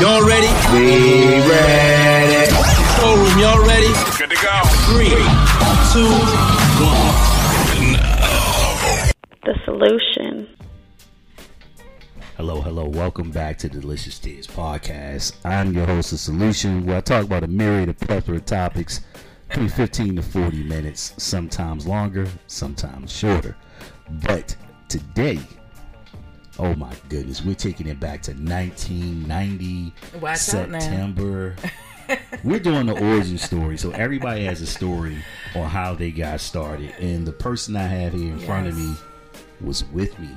Y'all ready? We ready. Showroom, y'all ready? Good to go. Three, two, one. The solution. Hello, hello. Welcome back to the Delicious Tears Podcast. I'm your host of Solution, where I talk about a myriad of plethora of topics between 15 to 40 minutes, sometimes longer, sometimes shorter. But today, oh my goodness, we're taking it back to 1990 Watch. September. we're doing the origin story, so everybody has a story on how they got started. And the person I have here in front of me was with me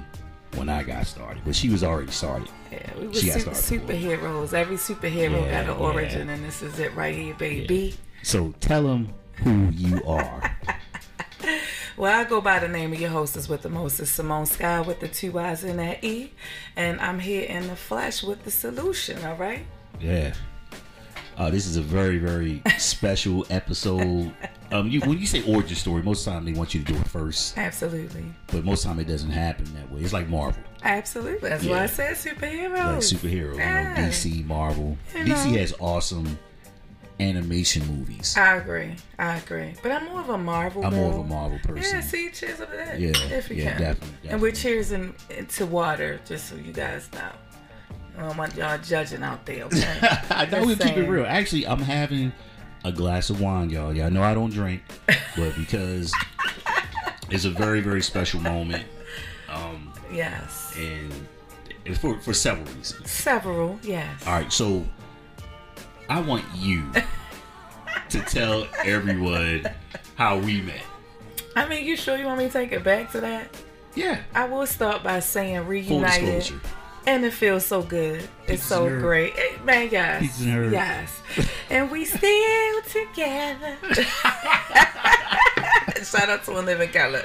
when I got started, but she was already started. Yeah, we were super, superheroes. Every superhero Yeah, got an yeah. origin, and this is it right here, baby. So tell them who you are. Well, I go by the name of your hostess with the mostest, Simone Skyye with the two Y's and that E, and I'm here in the flesh with the solution. All right. yeah. Uh, this is a very, very special episode. Um, you, when you say origin story, most of the time they want you to do it first, Absolutely. but most of the time it doesn't happen that way. It's like Marvel, Absolutely. That's why I said superheroes. like superhero. Yeah. You know, DC, Marvel. You DC know. has awesome animation movies. I agree. I agree. But I'm more of a Marvel. I'm more of a. Marvel person. Yeah, see, cheers over that. Yeah, if you yeah, can. definitely, And we're definitely. cheersing into water, just so you guys know. I don't want y'all judging out there. Okay? I know Just we keep it real. Actually, I'm having a glass of wine, y'all. Y'all know I don't drink, but because it's a very, very special moment, um, Yes. and for for several reasons. Several, yes. All right, so I want you to tell everyone how we met. I mean, you sure you want me to take it back to that? Yeah, I will start by saying reunited. And it feels so good. It's so great. Man, yes. Peaches and. Yes. and we still together. Shout out to a living color.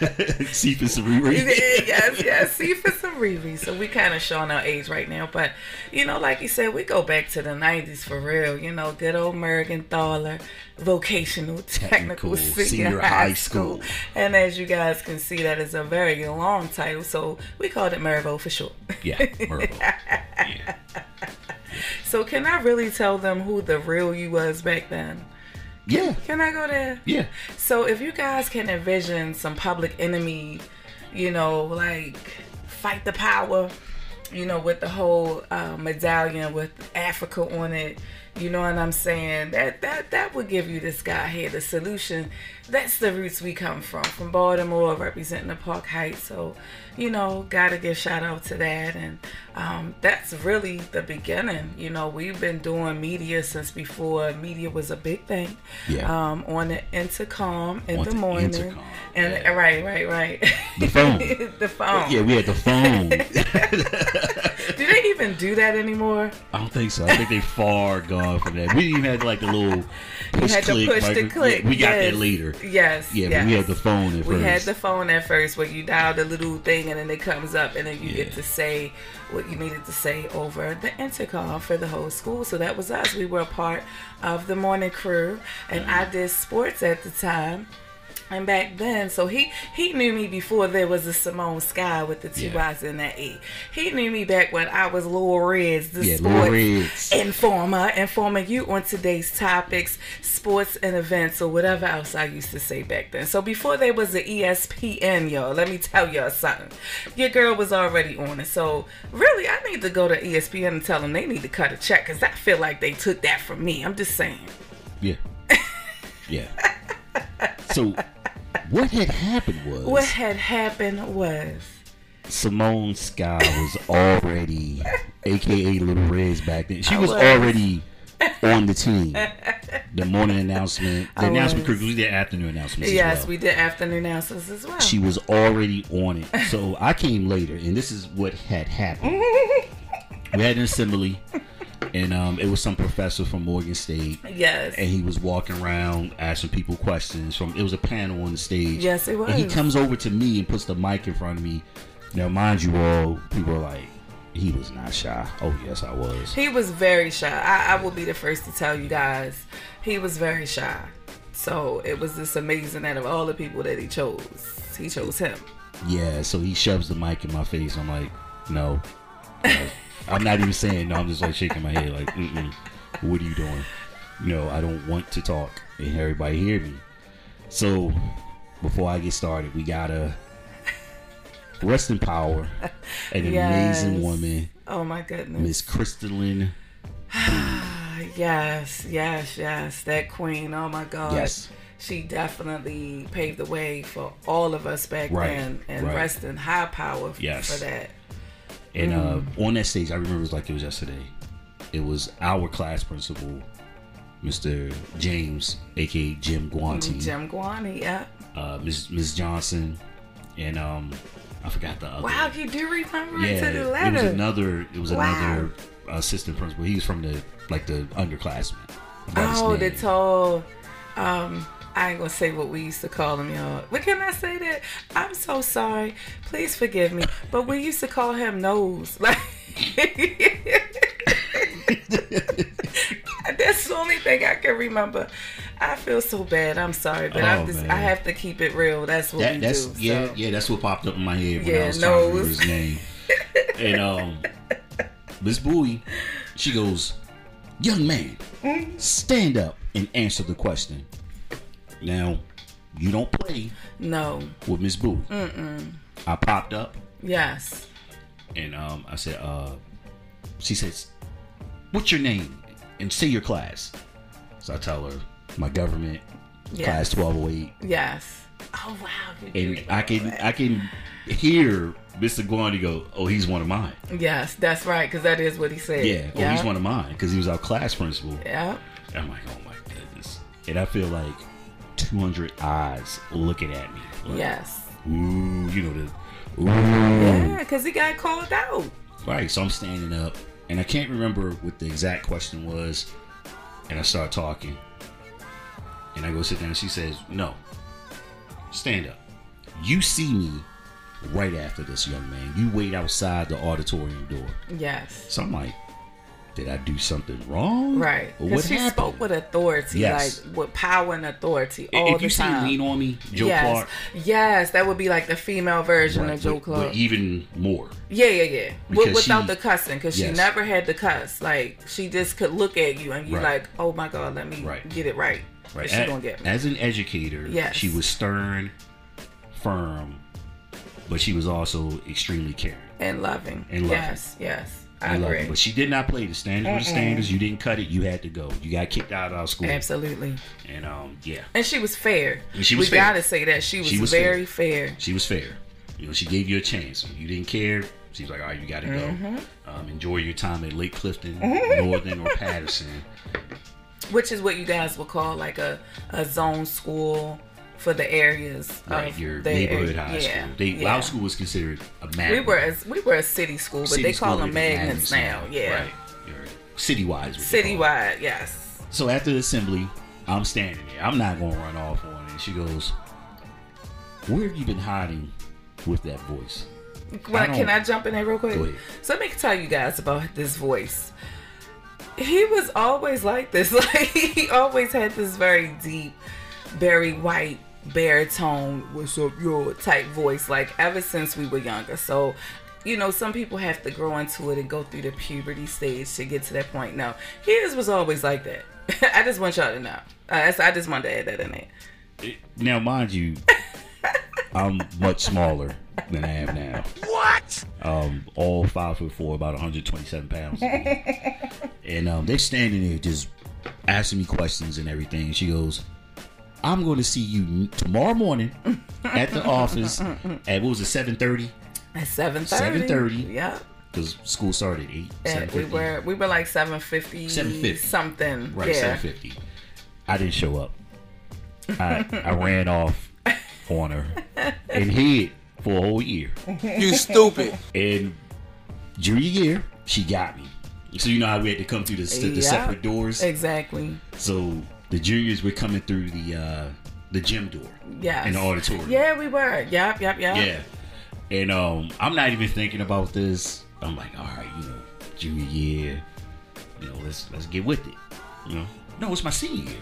See for some reason. yes, yes. See for some Riri. So we kind of showing our age right now, but you know, like you said, we go back to the '90s for real. You know, good old Mergenthaler vocational technical, Technical senior, senior high, high school. school. And as you guys can see, that is a very long title, so we called it Mervo for short. Yeah, Mervo. Yeah. So can I really tell them who the real you was back then? Yeah. Can I go there? Yeah. So if you guys can envision some public enemy, you know, like fight the power, you know, with the whole uh, medallion with Africa on it, you know what I'm saying? That that that would give you this guy here the solution. That's the roots we come from, from Baltimore, representing the Park Heights. So, you know, gotta give shout out to that, and um, that's really the beginning. You know, we've been doing media since before media was a big thing Yeah. um, on the intercom in On the the morning. intercom, And yeah. right, right, right. The phone. the phone. Yeah, we had the phone. Do they even do that anymore? I don't think so. I think they far gone from that. We didn't even have like the little You push had to click. push the click. Yeah, we got yes. that later. Yes. Yeah, yes. but we had the phone at We first. had the phone at first where you dial the little thing and then it comes up and then you get to say what you needed to say over the intercom for the whole school. So that was us. We were a part of the morning crew and mm-hmm. I did sports at the time. And back then, so he he knew me before there was a Simone Skyye with the two Yeah. Y's and that E. He knew me back when I was Lil Reds, the Yeah, sports informer, informing you on today's topics, sports and events, or whatever else I used to say back then. So before there was the ESPN, y'all, let me tell y'all something. Your girl was already on it. So really, I need to go to ESPN and tell them they need to cut a check because I feel like they took that from me. I'm just saying. Yeah. Yeah. So what had happened was What had happened was. Simone Skyye was already, aka Little Reds back then. She was, was. already on the team. The morning announcement, the I announcement crew, we did afternoon announcements. Yes, well. we did afternoon announcements as well. She was already on it. So I came later, and this is what had happened. we had an assembly, and um, it was some professor from Morgan State, yes. and he was walking around asking people questions. From it was a panel on the stage. Yes, it And he comes over to me and puts the mic in front of me. Now, mind you, all people are like, he was not shy. Oh yes, I was. He was very shy. I, I will be the first to tell you guys, he was very shy. So it was just amazing that of all the people that he chose, he chose him. Yeah. So he shoves the mic in my face. I'm like, no. Like, I'm not even saying no. I'm just like shaking my head, like, Mm-mm, "What are you doing?" You know, I don't want to talk and everybody hear me. So, before I get started, we gotta rest in power an Yes. amazing woman, Oh my goodness. Miss Crystalline. Yes, yes, yes. That queen. Oh my God. Yes. She definitely paved the way for all of us back Right, then, and right. rest in high power Yes. for that. And uh, Mm. on that stage, I remember it was like it was yesterday. It was our class principal, Mr. James, aka Jim Guanti, Jim Guanti, Yeah. uh, Ms. Ms. Johnson, and um, I forgot the other. Wow, you do remember yeah, to the it was another. It was Wow. another assistant principal. He was from the like the underclassmen. I forgot his Oh, the tall. Um, I ain't gonna say what we used to call him, y'all. But can I say that? I'm so sorry. Please forgive me. But we used to call him Nose. Like that's the only thing I can remember. I feel so bad. I'm sorry, but Oh, I'm just, I have to keep it real. That's what That, we that's do. yeah, so. yeah. That's what popped up in my head when Yeah, I was trying to his name. and um, Miss Bowie, she goes, "Young man, stand up and answer the question." Now, you don't play No. with Miss Bowie. Mm-mm. I popped up Yes. and um, I said, uh, she says, "What's your name?" and say your class. So I tell her my government Yes. class twelve oh eight. Yes. Oh wow. and I can I can hear Mr. Guanti go, "Oh, he's one of mine." Yes, that's right, because that is what he said. Yeah, oh, he's one of mine because he was our class principal. Yeah. I'm like, oh my goodness, and I feel like 200 eyes looking at me. Like, Yes. Ooh, you know the. Ooh. Yeah, because he got called out. Right, so I'm standing up, and I can't remember what the exact question was, and I start talking, and I go sit down. and She says, "No, stand up. You see me right after this, young man. You wait outside the auditorium door." Yes. So I'm like, "Did I do something wrong? Right. Or Because what she happened?" spoke with authority, Yes. like with power and authority all if the you say time. "Lean on Me," Joe yes. Clark. Yes, that would be like the female version right, of Joe but, Clark. but even more. yeah, yeah, yeah. Because without she- the cussing, because she never had the cuss. Like she just could look at you and you Right. like, oh my god, let me Right. get it right. Right. She A- gonna get me. As an educator, Yes. she was stern, firm, but she was also extremely caring. and loving. And loving. Yes, yes. I, I love agree. it. But she did not play the standards were the standards. You didn't cut it. You had to go. You got kicked out of our school. Absolutely. And um, yeah, And she was fair. And she was we fair. gotta say that she was, She was very fair. she was fair. You know, she gave you a chance. You didn't care. She's like, all right, you got to Mm-hmm. go. Um, enjoy your time at Lake Clifton, Northern, or Patterson. which is what you guys would call like a, a zone school for the areas Right, of your the neighborhood area. high yeah, school. They, yeah. Our school was considered a magnet. We were a, we were a city school, but City they call them magnets now. Yeah, Right. Citywide. is what they call it. citywide. Yes. So after the assembly, I'm standing there. I'm not going to run off on it. And she goes, Where have you been hiding with that voice? Well, don't- can I jump in there real quick? So let me tell you guys about this voice. He was always like this. Like he always had this very deep, very white baritone, "What's up, yo?" type voice. Like ever since we were younger. So, you know, some people have to grow into it and go through the puberty stage to get to that point. No, his was always like that. I just want y'all to know. Uh, that's, I just wanted to add that in there. Now, mind you, I'm much smaller than I am now. What? Um, all five foot four, about 127 pounds. and um, they're standing there just asking me questions and everything. And she goes, "I'm going to see you tomorrow morning at the office at what was it, 7:30? At seven thirty. 7:30. Yeah. Because school started at eight. And we were we were like seven fifty, 750. something. Right, yeah. seven fifty. I didn't show up. I I ran off on her and hid for a whole year. You stupid. And junior year, she got me. So you know how we had to come through the, the, Yeah. separate doors. Exactly. So the juniors were coming through the uh, the gym door Yes. in the auditorium. Yeah, we were. Yep, yep, yep. Yeah. And um, I'm not even thinking about this. I'm like, all right, you know, junior year, you know, let's let's get with it. You know, no, it's my senior year.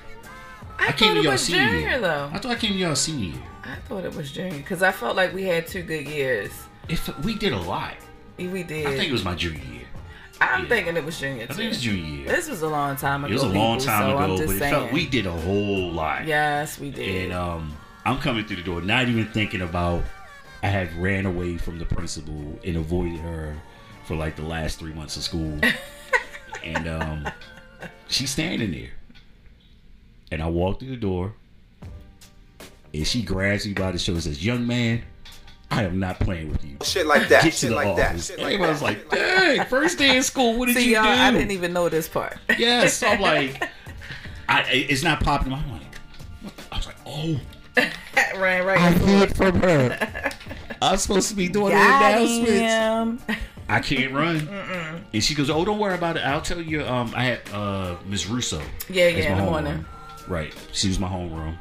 I, I came thought to it y'all was senior junior year. though. I thought I came to y'all senior year. I thought it was junior because I felt like we had two good years. If we did a lot, We did. I think it was my junior year. I'm yeah. thinking it was junior. I think it was junior year. This was a long time ago. It was a long people, time so ago, but it felt we did a whole lot. Yes, we did. And um, I'm coming through the door, not even thinking about. I had ran away from the principal and avoided her for like the last three months of school, and um, she's standing there, and I walk through the door, and she grabs me by the shoulder and says, "Young man." I am not playing with you. Shit like that. Get to Shit the like that. office. Shit like Everyone's that. like, "Dang, first day in school. What did See, you y'all, do?" I didn't even know this part. Yes, I'm like, I, it's not popping. I'm like, I was like, oh, ran right I into hid from her. I'm supposed to be doing the Got announcements. him. I can't run. And she goes, oh, don't worry about it. I'll tell you. Um, I had uh Miss Russo. Yeah, yeah, in the homeroom. morning. Right. She was my homeroom,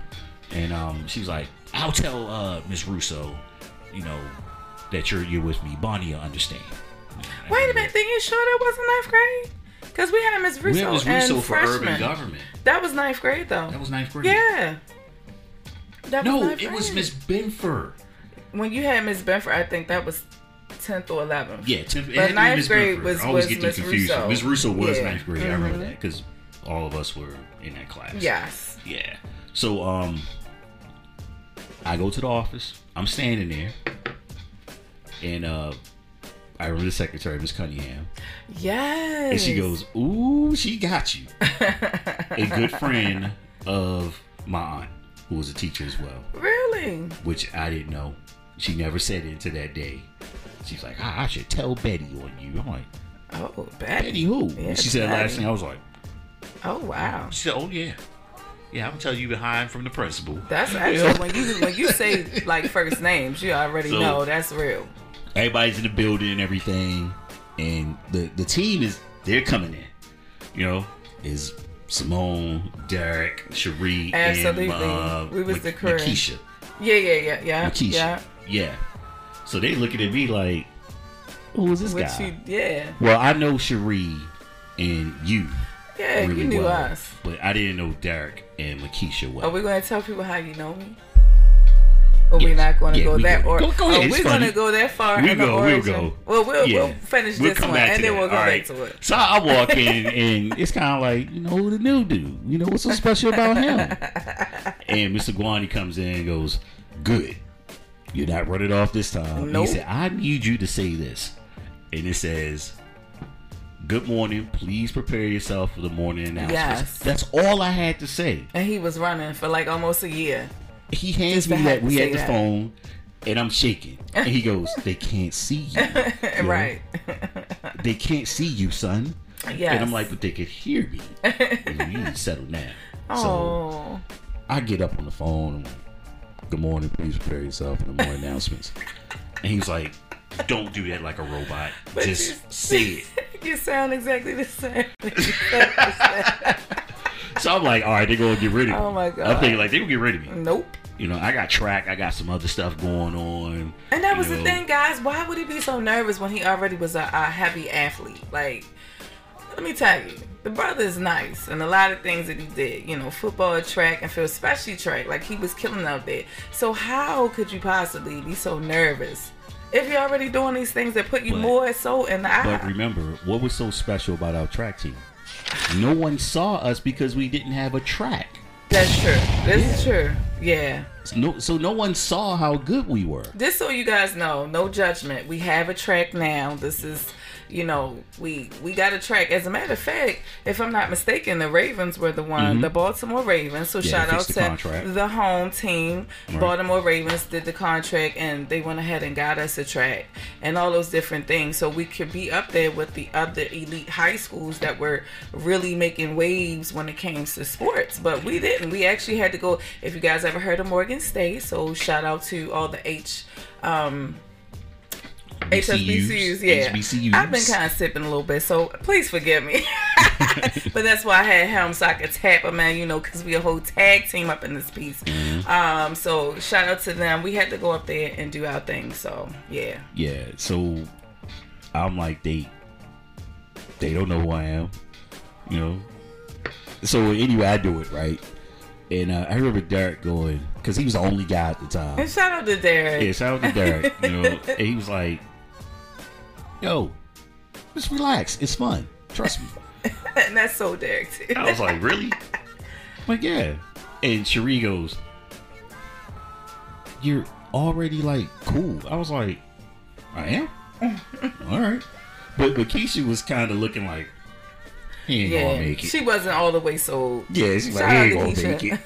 and um, she was like, I'll tell uh Miss Russo, you know, that you're you're with me. Bonnie will understand. Wait a minute, then you sure that wasn't ninth grade? Because we had Miss Russo, We had Miss Russo and for freshman. urban government. That was ninth grade though. That was ninth grade. yeah. That No, ninth it was. Miss Benford. When you had Miss Benford, I think that was tenth or eleventh. Yeah, tenth, But had to be ninth grade Benford. was- I always was get Miss confused. Russo. Miss Russo was Yeah. ninth grade. I remember Mhm. that because all of us were in that class. Yes. Yeah. So um, I go to the office. I'm standing there, and uh, I remember the secretary, Miss Cunningham, Yes. and she goes, "Ooh, she got you." a good friend of my aunt, who was a teacher as well, Really? which I didn't know. She never said it until that day. She's like, "Ah, I should tell Betty on you." I'm like, Oh, Betty. Betty who? Yeah, she said last Betty. thing. I was like, Oh wow. she said, oh yeah, yeah. I'm gonna tell you behind from the principal. That's actually when you when you say like first names, you already So- know that's real. Everybody's in the building and everything, and the the team is they're coming in. You know, is Simone, Derek, Cherie, Absolutely. and uh, We was Ma- the crew. Makisha, Yeah, yeah, yeah, yeah, Makisha, yeah. yeah. So they looking at me like, who is this guy? you, yeah, Well, I know Cherie and you. yeah. really you knew well, us. but I didn't know Derek and Makisha well. Are we going to tell people how you know me? Or we Yes. not going to Yeah, go that go- or go- go oh, ahead, it's we're going to go that far the go, we'll go. Well, we'll Yeah. we'll finish We'll this one and then that. we'll go All back right. to it. So I walk in and it's kind of like, you know, the new dude? You know, what's so special about him? and Mr. Guani comes in and goes, good. You're not running off this time. And Nope. He said, I need you to say this. And it says, good morning. Please prepare yourself for the morning announcements. Yes. That's all I had to say. And he was running for like almost a year. He hands Just me that. We had the that. phone and I'm shaking. And he goes, they can't see you. Right. They can't see you, son. Yes. And I'm like, but they could hear me. You need to settle down. So oh. I get up on the phone. I'm like, Good morning. Please prepare yourself for the morning announcements. And he's like, Don't do that like a robot. Just say it. You sound exactly the same. So I'm like, All right, they're to get rid of me. Oh, my God. I'm thinking, like, they're to get rid of me. nope. You know, I got track. I got some other stuff going on. And that was the thing, guys. Why would he be so nervous when he already was a, a heavy athlete? Like, let me tell you, the brother is nice, and a lot of things that he did, you know, football, track, and field, especially track, like he was killing out there. So how could you possibly be so nervous if you're already doing these things that put you But- more so in the eye? But remember, what was so special about our track team? No one saw us because we didn't have a track. That's true. This is true. Yeah. No, so no one saw how good we were. Just so you guys know, no judgment. We have a track now. This is, you know, we we got a track. As a matter of fact, if I'm not mistaken, the Ravens were the one, the Baltimore Ravens. So Mm-hmm. Yeah, shout out the to contract. the home team. Right. Baltimore Ravens did the contract, and they went ahead and got us a track and all those different things, so we could be up there with the other elite high schools that were really making waves when it came to sports. But we didn't. We actually had to go. If you guys ever heard of Morgan State, so shout out to all the H. Um, HSBCUs, yeah. HBCUs. I've been kind of sipping a little bit, so please forgive me. but that's why I had him so I could tap him, man. You know, because we a whole tag team up in this piece. Mm-hmm. Um, so shout out to them. We had to go up there and do our thing. So yeah, Yeah, so I'm like they they don't know who I am, you know. So anyway, I do it right, and uh, I remember Derek going because he was the only guy at the time. and shout out to Derek. Yeah, shout out to Derek. You know, and he was like, yo, just relax. It's fun. Trust me. and that's so Derek too. I was like, really? I'm like, yeah. And Cherie goes, you're already like cool. I was like, I am. all right. But but Keisha was kind of looking like he ain't yeah, gonna make it. she wasn't all the way sold. yeah, she's like Shout he out ain't to gonna Keisha. make it.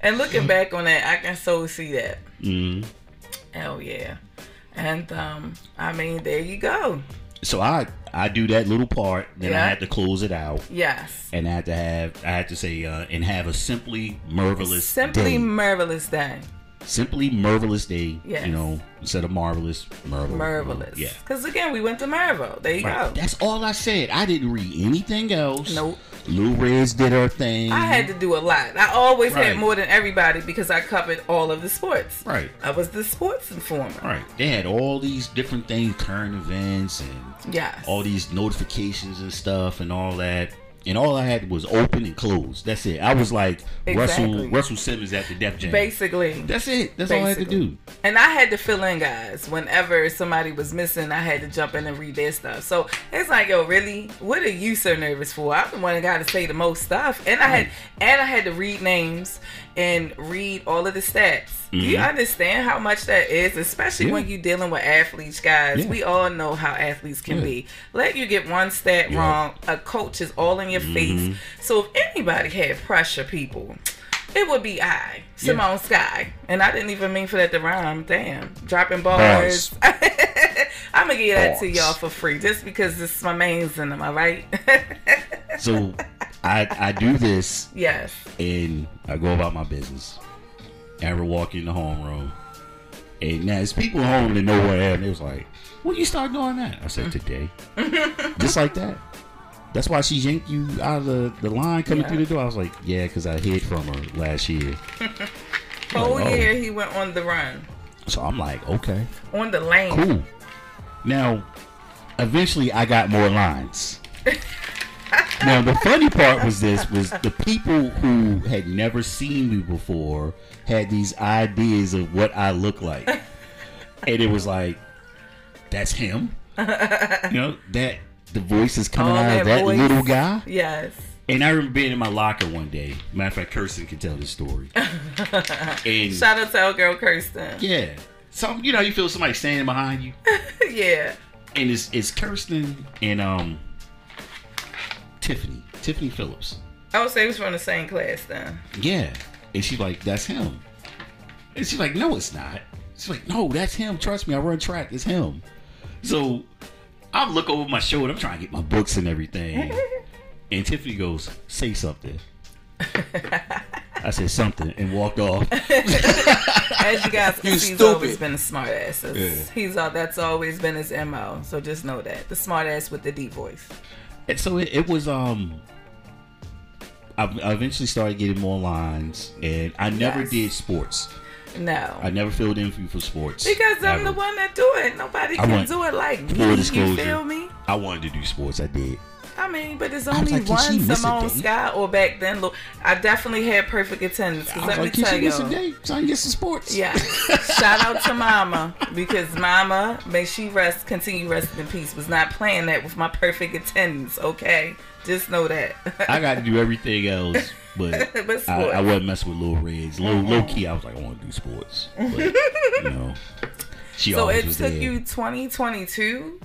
And looking back on that, I can so see that. Mm. Hell yeah. And um, I mean, there you go. So I I do that little part, then I Yeah. had to close it out, Yes. and I had to have I had to say uh, and have a simply marvelous Simply day. marvelous day. Simply marvelous day. Yes. You know, instead of marvelous, marvelous. Marvelous. Yeah. Because again, we went to Marvel. There you Right. go. That's all I said. I didn't read anything else. Nope. Lil Reds did her thing. I had to do a lot. I always Right. had more than everybody because I covered all of the sports. Right. I was the sports informer. Right. They had all these different things, current events, and Yes. all these notifications and stuff, and all that. And all I had was open and closed. That's it. I was like Russell Exactly. Russell Simmons at the Def Jam. Basically. That's it. That's all I had to do. And I had to fill in, guys. Whenever somebody was missing, I had to jump in and read their stuff. So it's like, yo, really? What are you so nervous for? I'm the one that got to say the most stuff, and I had and I had to read names and read all of the stats. Do you understand how much that is, especially Mm-hmm. Yeah. when you're dealing with athletes, guys? Yeah. We all know how athletes can Yeah. be. Let you get one stat wrong, a coach is all in your Mm-hmm. face. So if anybody had pressure, people. It would be I, Simone Skyye. And I didn't even mean for that to rhyme. Damn. Dropping bars. I'm going to give that to y'all for free just because this is my mains in them, all right? So I I do this yes. and I go about my business. Ever walk in the homeroom. And now it's people home that know where I am. They was like, when you start doing that? I said, today. Just like that. That's why she yanked you out of the, the line coming Yeah. through the door. I was like, yeah, because I hid from her last year. Whole Like, oh. year he went on the run, So I'm like, okay, on the lane. cool. Now, eventually I got more lines. now the funny part was this was the people who had never seen me before had these ideas of what I look like. and it was like, that's him. you know, that the voice is coming Oh, out that of that voice. little guy. Yes. And I remember being in my locker one day. Matter of fact, Kirsten can tell this story. and Shout out to our girl Kirsten. yeah. Some you know, you feel somebody standing behind you. yeah. and it's it's Kirsten and um Tiffany, Tiffany Phillips. I would say we was from the same class then. Yeah, and she's like, "That's him," and she's like, "No, it's not." She's like, "No, that's him. Trust me, I run track. It's him." So I look over my shoulder. I'm trying to get my books and everything, and Tiffany goes, "Say something." I said something and walked off. As you guys can You see, he's always been a smart ass. Yeah. He's all that's always been his MO. So just know that. The smart ass with the deep voice. And so it, it was um I, I eventually started getting more lines and I never Yes. did sports. No. I never filled in for you for sports. because I'm the one that do it. Nobody I can want do it like me. You feel me? I wanted to do sports, I did. I mean, but there's only like, one miss a Simone day? Scott or back then. Look, I definitely had perfect attendance. I Cause was let like, me can tell she miss a you. day so I can get some sports? Yeah. Shout out to Mama because Mama, may she rest, continue resting in peace, was not playing that with my perfect attendance. Okay, just know that. I got to do everything else, but, But I. I wasn't messing with Lil Reds. Low, low key, I was like, I want to do sports. But, you know, she so always it was took there. you 2022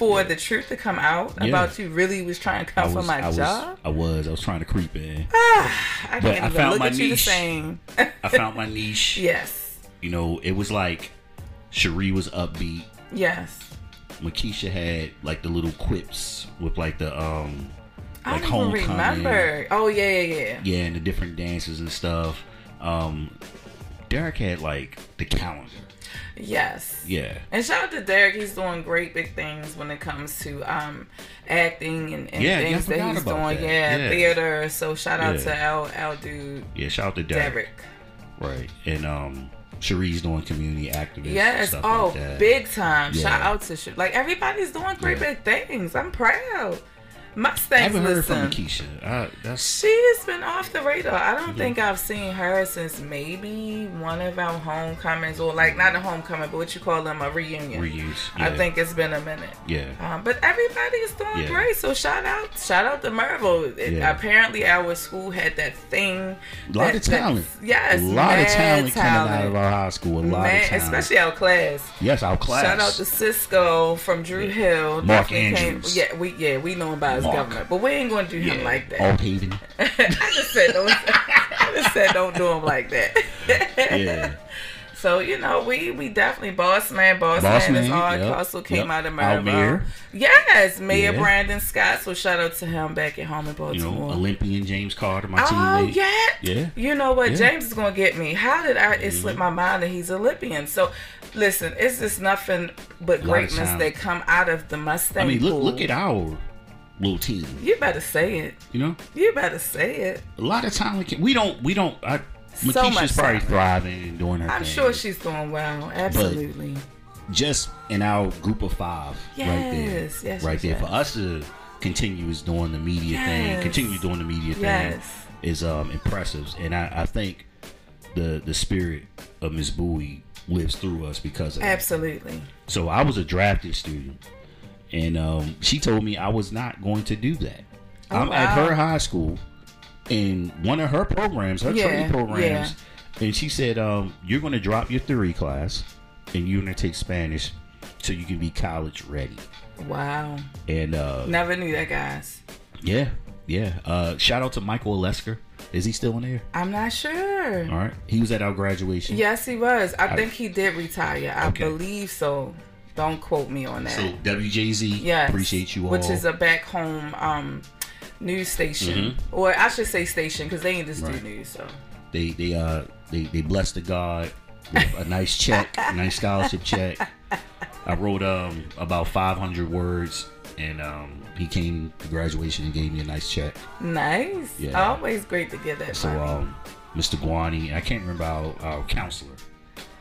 for the truth to come out Yeah. about you really was trying to come I for my I was, job. I was. I was trying to creep in. I But can't I even found look my at you the niche. same. I found my niche. yes, You know, it was like Cherie was upbeat. yes. Makisha had like the little quips with like the um I like don't even remember. Oh yeah, yeah, yeah. Yeah, and the different dances and stuff. Um Derek had like the calendar. Yes. Yeah. And shout out to Derek. He's doing great big things when it comes to um acting and, and Yeah, things that he's doing. that. Yeah, Yeah. theater. So shout out Yeah. to Al Al dude Yeah, shout out to Derek. Derek. Right. And um Cherie's doing community activism. Yes. Stuff Oh, like big time. Shout out to Sh- like everybody's doing great big things. I'm proud. Mustangs. I haven't heard listen. from Keisha. I, that's She's been off the radar. I don't think I've seen her since maybe one of our homecomings, or like not a homecoming, but what you call them a reunion. reuse. I think it's been a minute. Yeah. Um, but everybody is doing Yeah. great. So shout out, shout out to Mervo. Yeah. Apparently, our school had that thing. A lot that- of talent. that- yes, a lot of mad talent, coming out of our high school. A lot Man, of talent, especially our class. yes, our class. Shout out to Sisqo from Dru Hill. Mark Definitely came- Andrews. yeah, we yeah we know him his Mark. government, but we ain't gonna do him like that. Old Haven. I just said don't. I just said don't do him like that. Yeah. So you know, we we definitely boss man, boss, Boss man, is Man, all yep, also came yep. out of Mervo. Yes, Mayor Yeah. Brandon Scott. So shout out to him back at home in Baltimore. You know, Olympian James Carter, my Oh teammate. yeah, Yeah. You know what? Yeah. Mm-hmm. James is gonna get me. How did I? It slipped my mind that he's Olympian. So, listen, it's just nothing but greatness that come out of the Mustang. I mean, look pool. look at our little team. You better say it. You know, You better say it. a lot of talent. Can, we don't. We don't. I, So Makisha's much probably talent. thriving and doing her I'm thing. sure she's doing well. Absolutely. just in our group of five, right there, Yes, yes, right yes, there. For us to continue is doing the media thing, continue doing the media Yes. thing is um impressive, and I, I think the the spirit of Miss Bowie lives through us because of that. Absolutely. So I was a drafted student, and um, she told me I was not going to do that. Oh, I'm at her high school, in one of her programs, her Yeah, training programs, and she said, um, "You're going to drop your theory class, and you're going to take Spanish, so you can be college ready." Wow. And uh, Never knew that, guys. yeah, yeah. Uh, shout out to Michael Olesker. Is he still in there? I'm not sure. All right, he was at our graduation. Yes, he was. I I- think he did retire. I Okay. believe so. Don't quote me on that. So WJZ, yes. appreciate you all. Which is a back home um, news station. Or I should say station because they ain't just Mm-hmm. Right. do news. So they they uh they they blessed the God with a nice check, a nice scholarship check. I wrote um about 500 words, and um he came to graduation and gave me a nice check. nice. Yeah. Always great to get that. So um, Mr. Guani, I can't remember our, our counselor.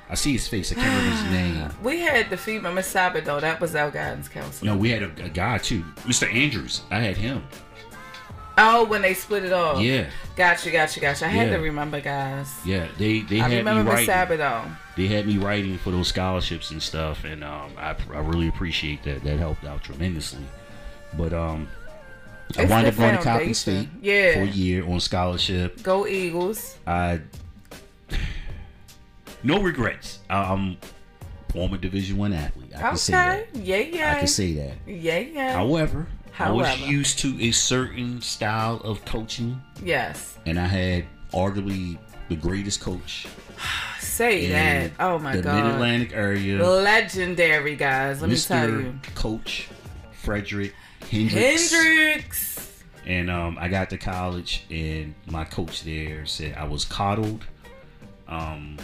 I see his face. I can't remember his name. we had the female Miss Sabbath though. That was our guidance counselor. No, we had a, a guy too, Mr. Andrews. I had him. Oh, when they split it off. Yeah, Gotcha, gotcha, gotcha. I had Yeah. to remember, guys. yeah. They they I had remember me Miss writing. Sabbath though. They had me writing for those scholarships and stuff, and um, I I really appreciate that. That helped out tremendously. But um, I It's wound the up going to Coppin foundation. State Yeah. for a year on scholarship. Go Eagles. I no regrets. I'm former Division One athlete. I can say Okay. that. Yeah, yeah. I can say that. Yeah, yeah. However, I was used to a certain style of coaching, yes. and I had arguably the greatest coach Say that. Oh my the god. Mid Atlantic area. Legendary guys. Let me tell you. Coach Frederick Hendricks. Hendrix. And um, I got to college, and my coach there said I was coddled. Um,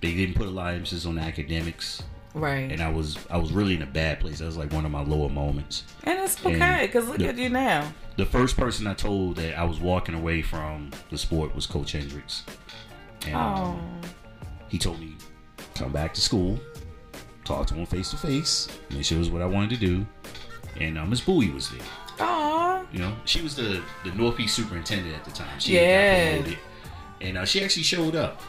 they didn't put a lot of emphasis on academics, Right. and I was I was really in a bad place. That was like one of my lower moments. And it's okay, because look the- at you now. The first person I told that I was walking away from the sport was Coach Hendricks, and Oh. um, he told me come back to school, talk to him face to face, make sure it was what I wanted to do, and um, Miss Bowie was there. Oh. You know, she was the the Northeast superintendent at the time. She Yeah. and uh, she actually showed up.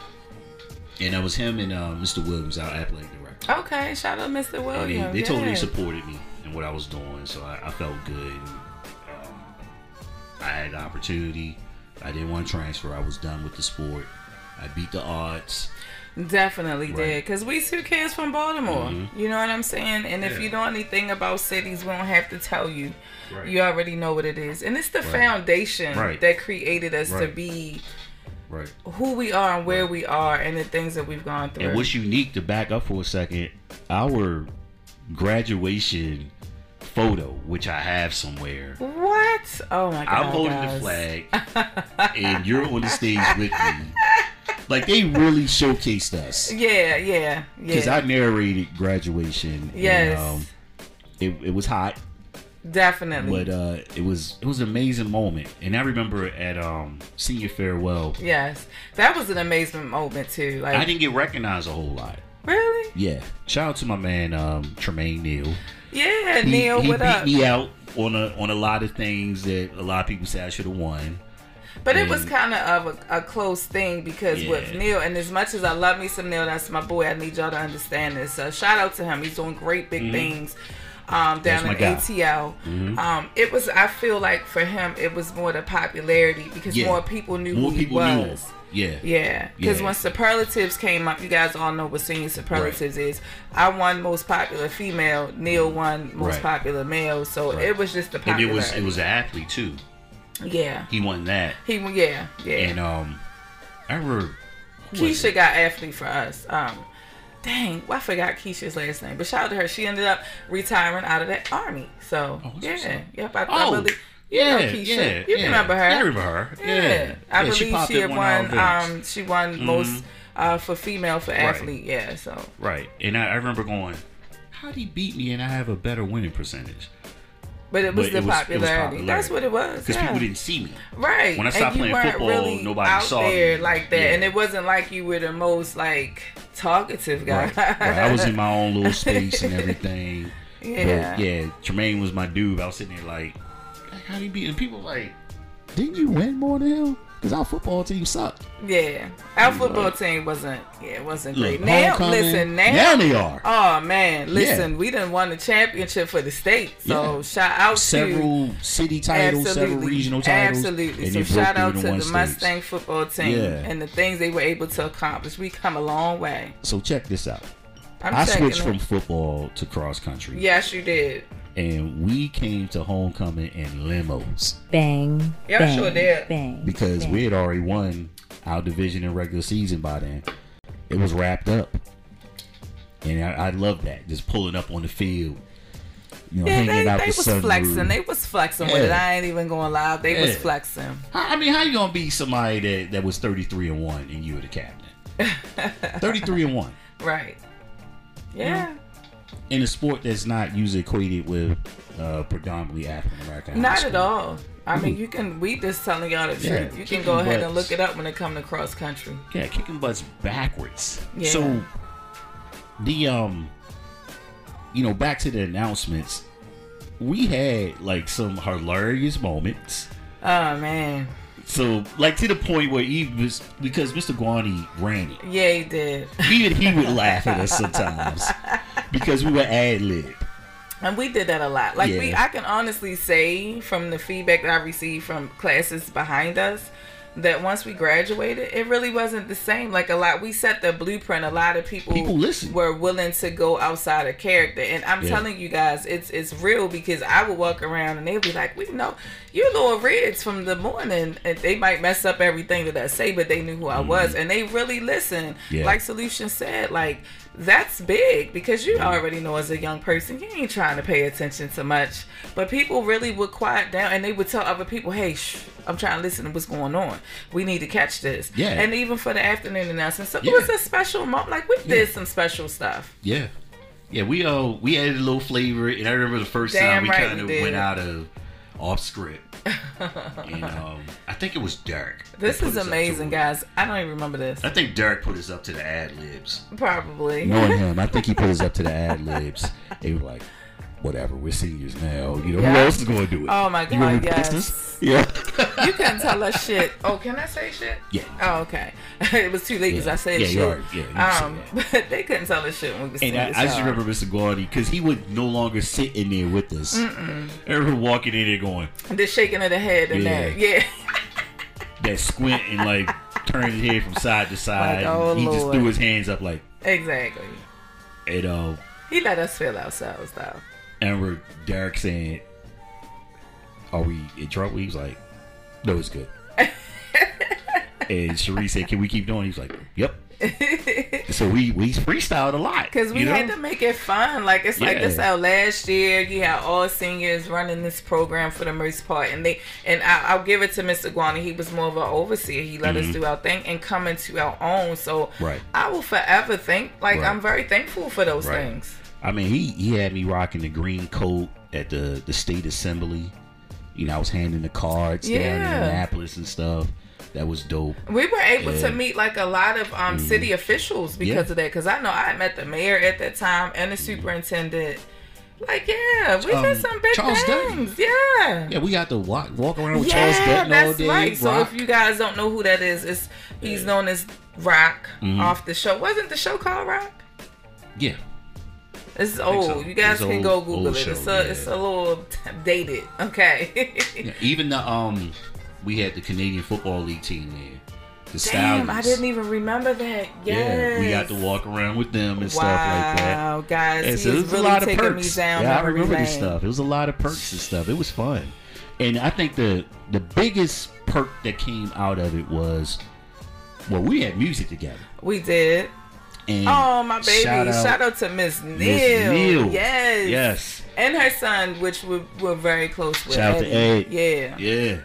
And that was him and uh, Mr. Williams, our athletic director. Okay. Shout out Mr. And they, Williams. they totally yeah. supported me and what I was doing, so I, I felt good. And, um, I had the opportunity. I didn't want to transfer. I was done with the sport. I beat the odds. Definitely did. Because we two kids from Baltimore. Mhm. You know what I'm saying? And if Yeah. you know anything about cities, we don't have to tell you. Right. You already know what it is. And it's the Right. foundation Right. that created us to be Right. who we are and where Right. we are and the things that we've gone through. And what's unique to back up for a second, our graduation photo, which I have somewhere. what? Oh my god. I'm holding guys. the flag, and you're on the stage with me. Like they really showcased us Yeah, yeah, because yeah. I narrated graduation. Yes. and, um, it, it was hot, Definitely. but uh, it was it was an amazing moment. And I remember at um, senior farewell, yes. That was an amazing moment too. Like I didn't get recognized a whole lot. really? Yeah, shout out to my man um, Tremaine Neal. Yeah, He, Neil, he what beat up? me out on a on a lot of things that a lot of people say I should have won. But it was kind of of a, a close thing because with Yeah. Neil, and as much as I love me some Neil, that's my boy. I need y'all to understand this. So shout out to him. He's doing great big things um, Mm-hmm. Down in guy. Mm-hmm. ATL. Um, it was. I feel like for him, it was more the popularity because Yeah. more people knew More who people he was. Yeah. Yeah, because Yeah. when superlatives came up, you guys all know what senior superlatives is. I won most popular female. Neil won most Right. popular male. So Right. it was just the And popularity. it was it was an athlete too. yeah. He won that. He won. yeah yeah. And um I remember Keisha got athlete for us. Um, dang, well, I forgot Keisha's last name, but shout out to her. She ended up retiring out of the army. So Oh, yeah, yep. I, I Oh, believe. You yeah, know Keisha. yeah, you yeah. remember her? I remember her. Yeah. I Yeah, she believe popped she, had won. Um, she won most uh, for female for athlete. Yeah. So Right. And I, I remember going, How'd he beat me and I have a better winning percentage? But it was But the it was- it was popularity. popularity. That's what it was. Because yeah. people didn't see me. Right. When I And stopped you playing weren't football, really nobody out saw there me. like that, Yeah. and it wasn't like you were the most like talkative guy. Right. right. I was in my own little space and everything. yeah. But yeah, Tremaine was my dude. I was sitting there like, how do you beat? And people were like, didn't you win more than him? Because our football team sucked. Yeah, our You football know. team wasn't. Yeah, it wasn't Look, great. Now, listen, now, now they are. Oh man, listen, we didn't won the championship for the state. So Yeah. shout out to Several city titles, several regional titles. Absolutely. and So shout out to the stage. Mustang football team Yeah. and the things they were able to accomplish. We come a long way. So check this out. I'm I switched it. from football to cross country. Yes, you did. And we came to homecoming in limos Bang. Y'all bang, sure did. Bang. because bang. we had already won our division in regular season by then. It was wrapped up. And I, I love that. Just pulling up on the field. You know, Yeah, hanging they, out they the was sunroof. flexing. They was flexing with it. I ain't even going lie. They was flexing. I I mean, how you gonna be somebody that, that was thirty three and one and you were the captain? thirty three and one Right. Yeah. In a sport that's not usually equated with uh, predominantly African American. Not at all. I mean, you can. We just telling y'all the Yeah, truth. You can go ahead and look it up when it come to cross country. Yeah, kicking butts backwards. Yeah. So the um, you know, back to the announcements. We had like some hilarious moments. Oh man, So, like to the point where he was because Mr. Guani ran it. yeah, he did. Even he would laugh at us sometimes because we were ad lib. And we did that a lot. Like we, I can honestly say from the feedback that I received from classes behind us, that once we graduated, it really wasn't the same. Like a lot, we set the blueprint. A lot of people, People listen. were willing to go outside of character, and I'm Yeah. telling you guys, it's it's real because I would walk around and they'd be like, "We know you're Laura Ridge from the morning," and they might mess up everything that I say, but they knew who I was, and they really listen. Mm-hmm. Yeah. Like Solution said, like that's big because you already know as a young person you ain't trying to pay attention to much. But people really would quiet down and they would tell other people hey shh, i'm trying to listen to what's going on. We need to catch this. Yeah. and even for the afternoon announcement so Yeah. it was a special moment like we did some special stuff. Yeah, yeah. We uh we added a little flavor, and I remember the first Damn time we right kind of went out of off script, and um I think it was Derek. this is us up to amazing guys i don't even remember this I think Derek put us up to the ad libs. probably Knowing him, I think he put us up to the ad libs. They were like, "Whatever, we're seniors now. You know Yeah. who else is going to do it? Oh my You God, be yes. business? Yeah, you couldn't tell us shit oh can i say shit yeah. Oh, okay. it was too late because Yeah. I said Yeah, shit. you already- yeah, you um, but they couldn't tell us shit when we And I, I just remember Mr. Guardi because he would no longer sit in there with us. I remember walking in there going, the shaking of the head and that. Yeah. that squint and like turn his head from side to side. Like, oh, he just threw his hands up like, exactly. and uh, He let us feel ourselves though. I remember Derek saying, "Are we in trouble?" He was like, "No, it's good." and Cherie said, "Can we keep doing?" He's like, "Yep." so we we freestyled a lot Cause we you know? had to make it fun. Like it's like this out last year. You had all seniors running this program for the most part, and they and I, I'll give it to Mr. Guani. He was more of an overseer. He let us do our thing and come into our own. So Mm-hmm. Right. I will forever think like Right. I'm very thankful for those Right. things. I mean, he he had me rocking the green coat at the the state assembly. You know, I was handing the cards down in Yeah. Annapolis and stuff. That was dope. We were able Yeah. To meet like a lot of um, city officials because Yeah. of that. Because I know I met the mayor at that time and the superintendent. Like, yeah, we Um, did some big Charles Dutton. things. Yeah. Yeah, we got to walk walk around with Charles Yeah, Dutton all that's day. right. So if you guys don't know who that is, it's he's known as Roc Mm-hmm. off the show. Wasn't the show called Roc? yeah, It's old. so. You guys It's can old- go Google it. show, it's a yeah. it's a little dated. Okay. Yeah, even the um, we had the Canadian Football League team there. The Damn, I didn't even remember that. Yes. Yeah, we got to walk around with them and stuff like that. Wow, guys, so it was really a lot of perks. yeah, I remember this stuff. It was a lot of perks and stuff. It was fun, and I think the the biggest perk that came out of it was, well, we had music together. We did. And Oh, my baby! Shout Shout out, out, to Miss Neil. Yes. Yes. And her son, which we we're very close with. Shout out to Ed. Yeah. Yeah,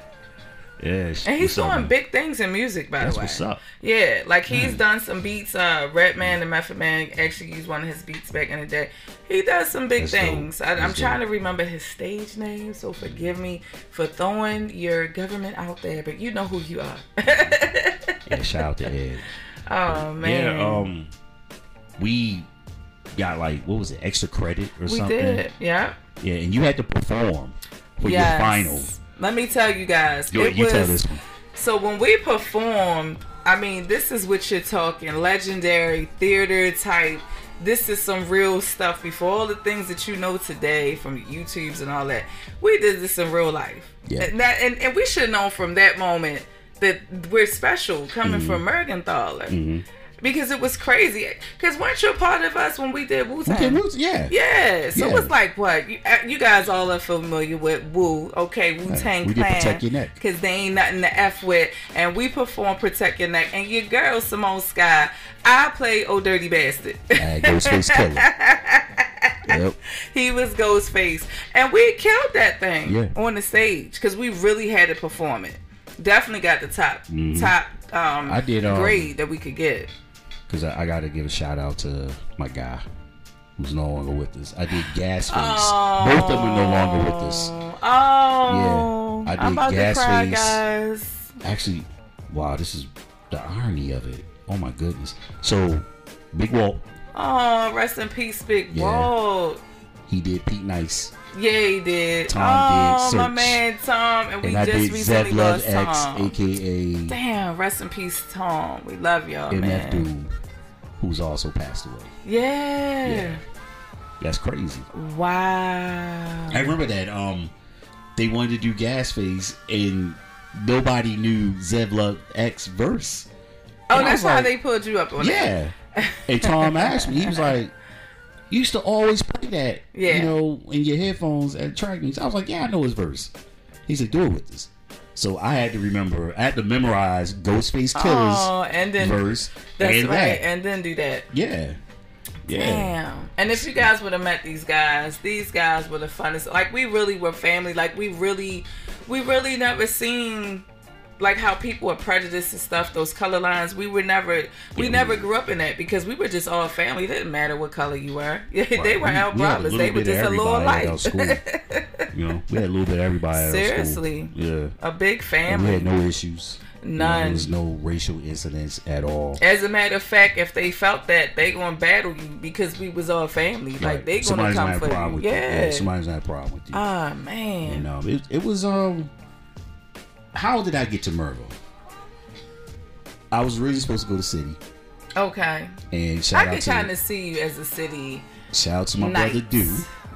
yeah. And he's doing big things in music, by That's the way. what's up. Yeah, like he's Mm. done some beats. Uh, Redman and Method Man actually used one of his beats back in the day. He does some big That's things. I, I'm That's trying to remember his stage name, so forgive me for throwing your government out there, but you know who you are. Yeah, shout out to Ed. oh man, Yeah, um, we got like what was it, extra credit or we something? did. Yeah. Yeah, and you had to perform for Yes. your final. Let me tell you guys. It you was, tell this one. So when we performed, I mean, this is what you're talking legendary theater type. This is some real stuff before all the things that you know today from YouTubes and all that. We did this in real life. Yeah. And, that, and, and we should have known from that moment that we're special coming from Mergenthaler. Mm-hmm. Because it was crazy. Because weren't you a part of us when we did Wu Tang? Yeah. Yeah, so Yeah. it's like what you, uh, you guys all are familiar with Wu, okay, Wu Tang we did Clan, Protect Your Neck. because they ain't nothing to f with, and we perform Protect Your Neck, and your girl Simone Skyye, I play Oh Dirty Bastard, Uh, Ghostface Killah. yep. he was Ghostface, and we killed that thing Yeah. on the stage because we really had to perform it. Definitely got the top top um, Mm-hmm. I did, um, grade that we could get. Because I, I got to give a shout out to my guy who's no longer with us. I did Gas oh. Face. Both of them are no longer with us. Oh, Yeah, I I'm did about Gas to cry, Face. guys. Actually, wow, this is the irony of it. Oh my goodness. So, Big Walt, Oh, rest in peace, Big Yeah. Walt. He did Pete Nice. Yeah, he did. Tom oh, did my man Tom, and we And I just did recently Love lost X, Tom. aka Damn, rest in peace, Tom. We love y'all, MF man. Doom, who's also passed away. Yeah. Yeah. That's crazy. Wow. I remember that. Um, they wanted to do Gas Face, and nobody knew Zev Love X verse. oh, and that's how like, they pulled you up on that. Yeah. and Tom asked me, he was like, "You used to always play that, Yeah. you know, in your headphones at track meets." I was like, "Yeah, I know his verse." He said, "Do it with us." So I had to remember, I had to memorize Ghostface oh, Killer's Oh, and then verse that's and right, that. and then do that. yeah, yeah. Damn. And if you guys would have met these guys, these guys were the funnest. Like we really were family. Like we really, we really never seen like how people are prejudiced and stuff. Those color lines. We were never, we Yeah, never we- grew up in that because we were just all family. It didn't matter what color you were. they were We- our we brothers. little They were just a little light. you know, we had a little bit of everybody. Seriously. yeah. a big And we family. had no issues. You know, None. there was no racial incidents at all. As a matter of fact, if they felt that, they gonna battle you because we was all family. Like Right. they gonna Somebody's come for you. with you. Yeah. somebody's not a problem with you. Ah man. And um, it, it was um. How did I get to Mervo? I was really supposed to go to City, Okay. and shout I out to kind of see you as a city. shout out to my brother Dude,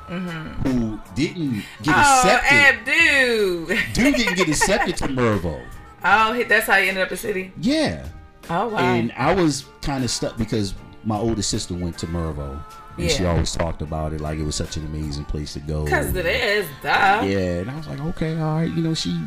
mm-hmm. who didn't get Oh, accepted. Abdu. Dude didn't get accepted to Mervo. Oh, that's how you ended up in city. Yeah, Oh wow. and I was kind of stuck because my older sister went to Mervo, and she always talked about it like it was such an amazing place to go. Because it is, duh. Yeah, and I was like, okay, all right, you know, she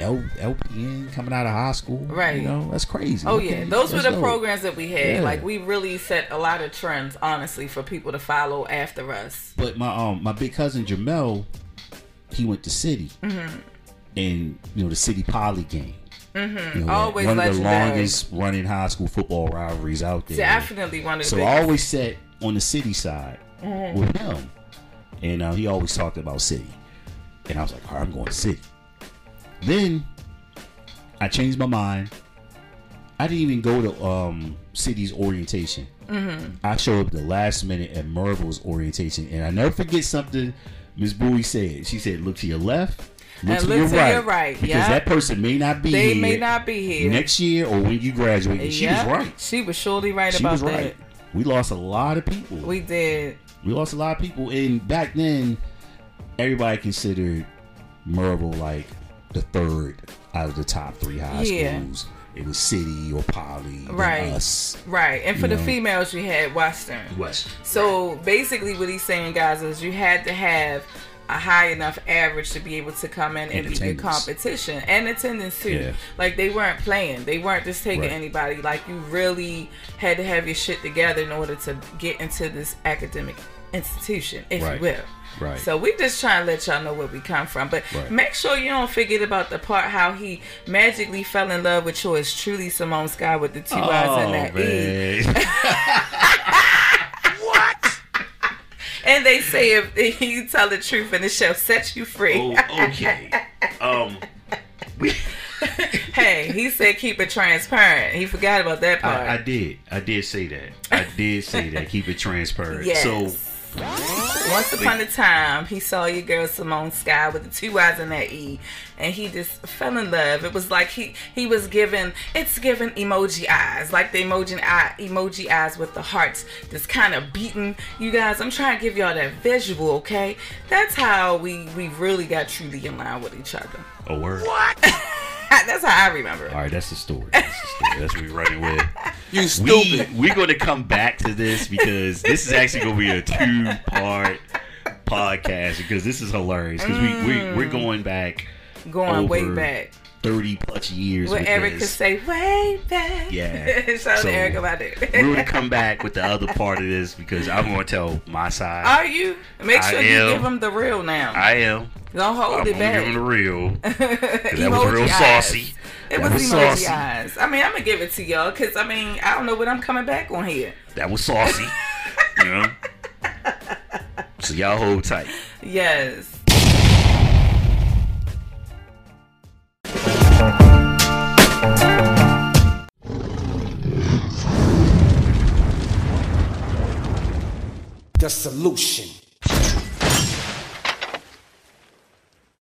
L, LPN coming out of high school, Right. You know, that's crazy. Oh Okay, yeah, those were the dope. programs that we had. Yeah. Like we really set a lot of trends, honestly, for people to follow after us. But my um my big cousin Jamel, he went to City, Mm-hmm. and you know the City Poly game. Mm-hmm. Always one of the longest running high school football rivalries out there. Definitely one of the So biggest. I always sat on the City side Mm-hmm. with him, and uh, he always talked about City, and I was like, all right, I'm going to City. Then I changed my mind. I didn't even go to um, City's orientation. Mm-hmm. I show up the last minute at Mervo's orientation, and I never forget something Miss Bowie said. She said, "Look to your left." Look And to, look your, to right, your right, because yeah. that person may not be They here may not be here. next year or when you graduate. And she Yeah. was right. She was surely right She about was that. right. We lost a lot of people. We did. We lost a lot of people, and back then, everybody considered Marvel like the third out of the top three high Yeah. schools. It was City or Poly, Right. Us, Right. And for the know. females, you had Western. West. So basically, what he's saying, guys, is you had to have a high enough average to be able to come in and, And be good competition and attendance too. Yeah. Like they weren't playing; they weren't just taking Right. anybody. Like you really had to have your shit together in order to get into this academic institution, if Right. you will. Right. So we just trying to let y'all know where we come from, but Right. make sure you don't forget about the part how he magically fell in love with yours truly, Simone Skyye, with the two eyes and that E. Oh, man. And they say if you tell the truth and it shall set you free. oh, okay. Um, we, hey, he said keep it transparent. He forgot about that part. I, I did. I did say that. I did say that. Keep it transparent. yes. So Once upon a time, he saw your girl Simone Skyye with the two eyes and that E, and he just fell in love. It was like he he was given it's given emoji eyes, like the emoji eye emoji eyes with the hearts that's kind of beating. You guys, I'm trying to give y'all that visual, okay? That's how we we really got truly in line with each other. a word. that's how I remember it. All right, that's the story. That's the story. That's what we're running with. You We stupid. we're going to come back to this because this is actually going to be a two part podcast because this is hilarious because we, we we're mm. going back Going way back. thirty plus years. What with Eric could say, way back. Yeah. Shout out So, to Eric about it. We're going to come back with the other part of this because I'm going to tell my side. Are you? Make I sure you am. give him the real now. I am. Don't hold I'm it back. give him the real. that that was real saucy. It That was, was emoji saucy. eyes. I mean, I'm gonna give it to y'all because I mean, I don't know what I'm coming back on here. That was saucy. you know. So y'all hold tight. Yes. The solution.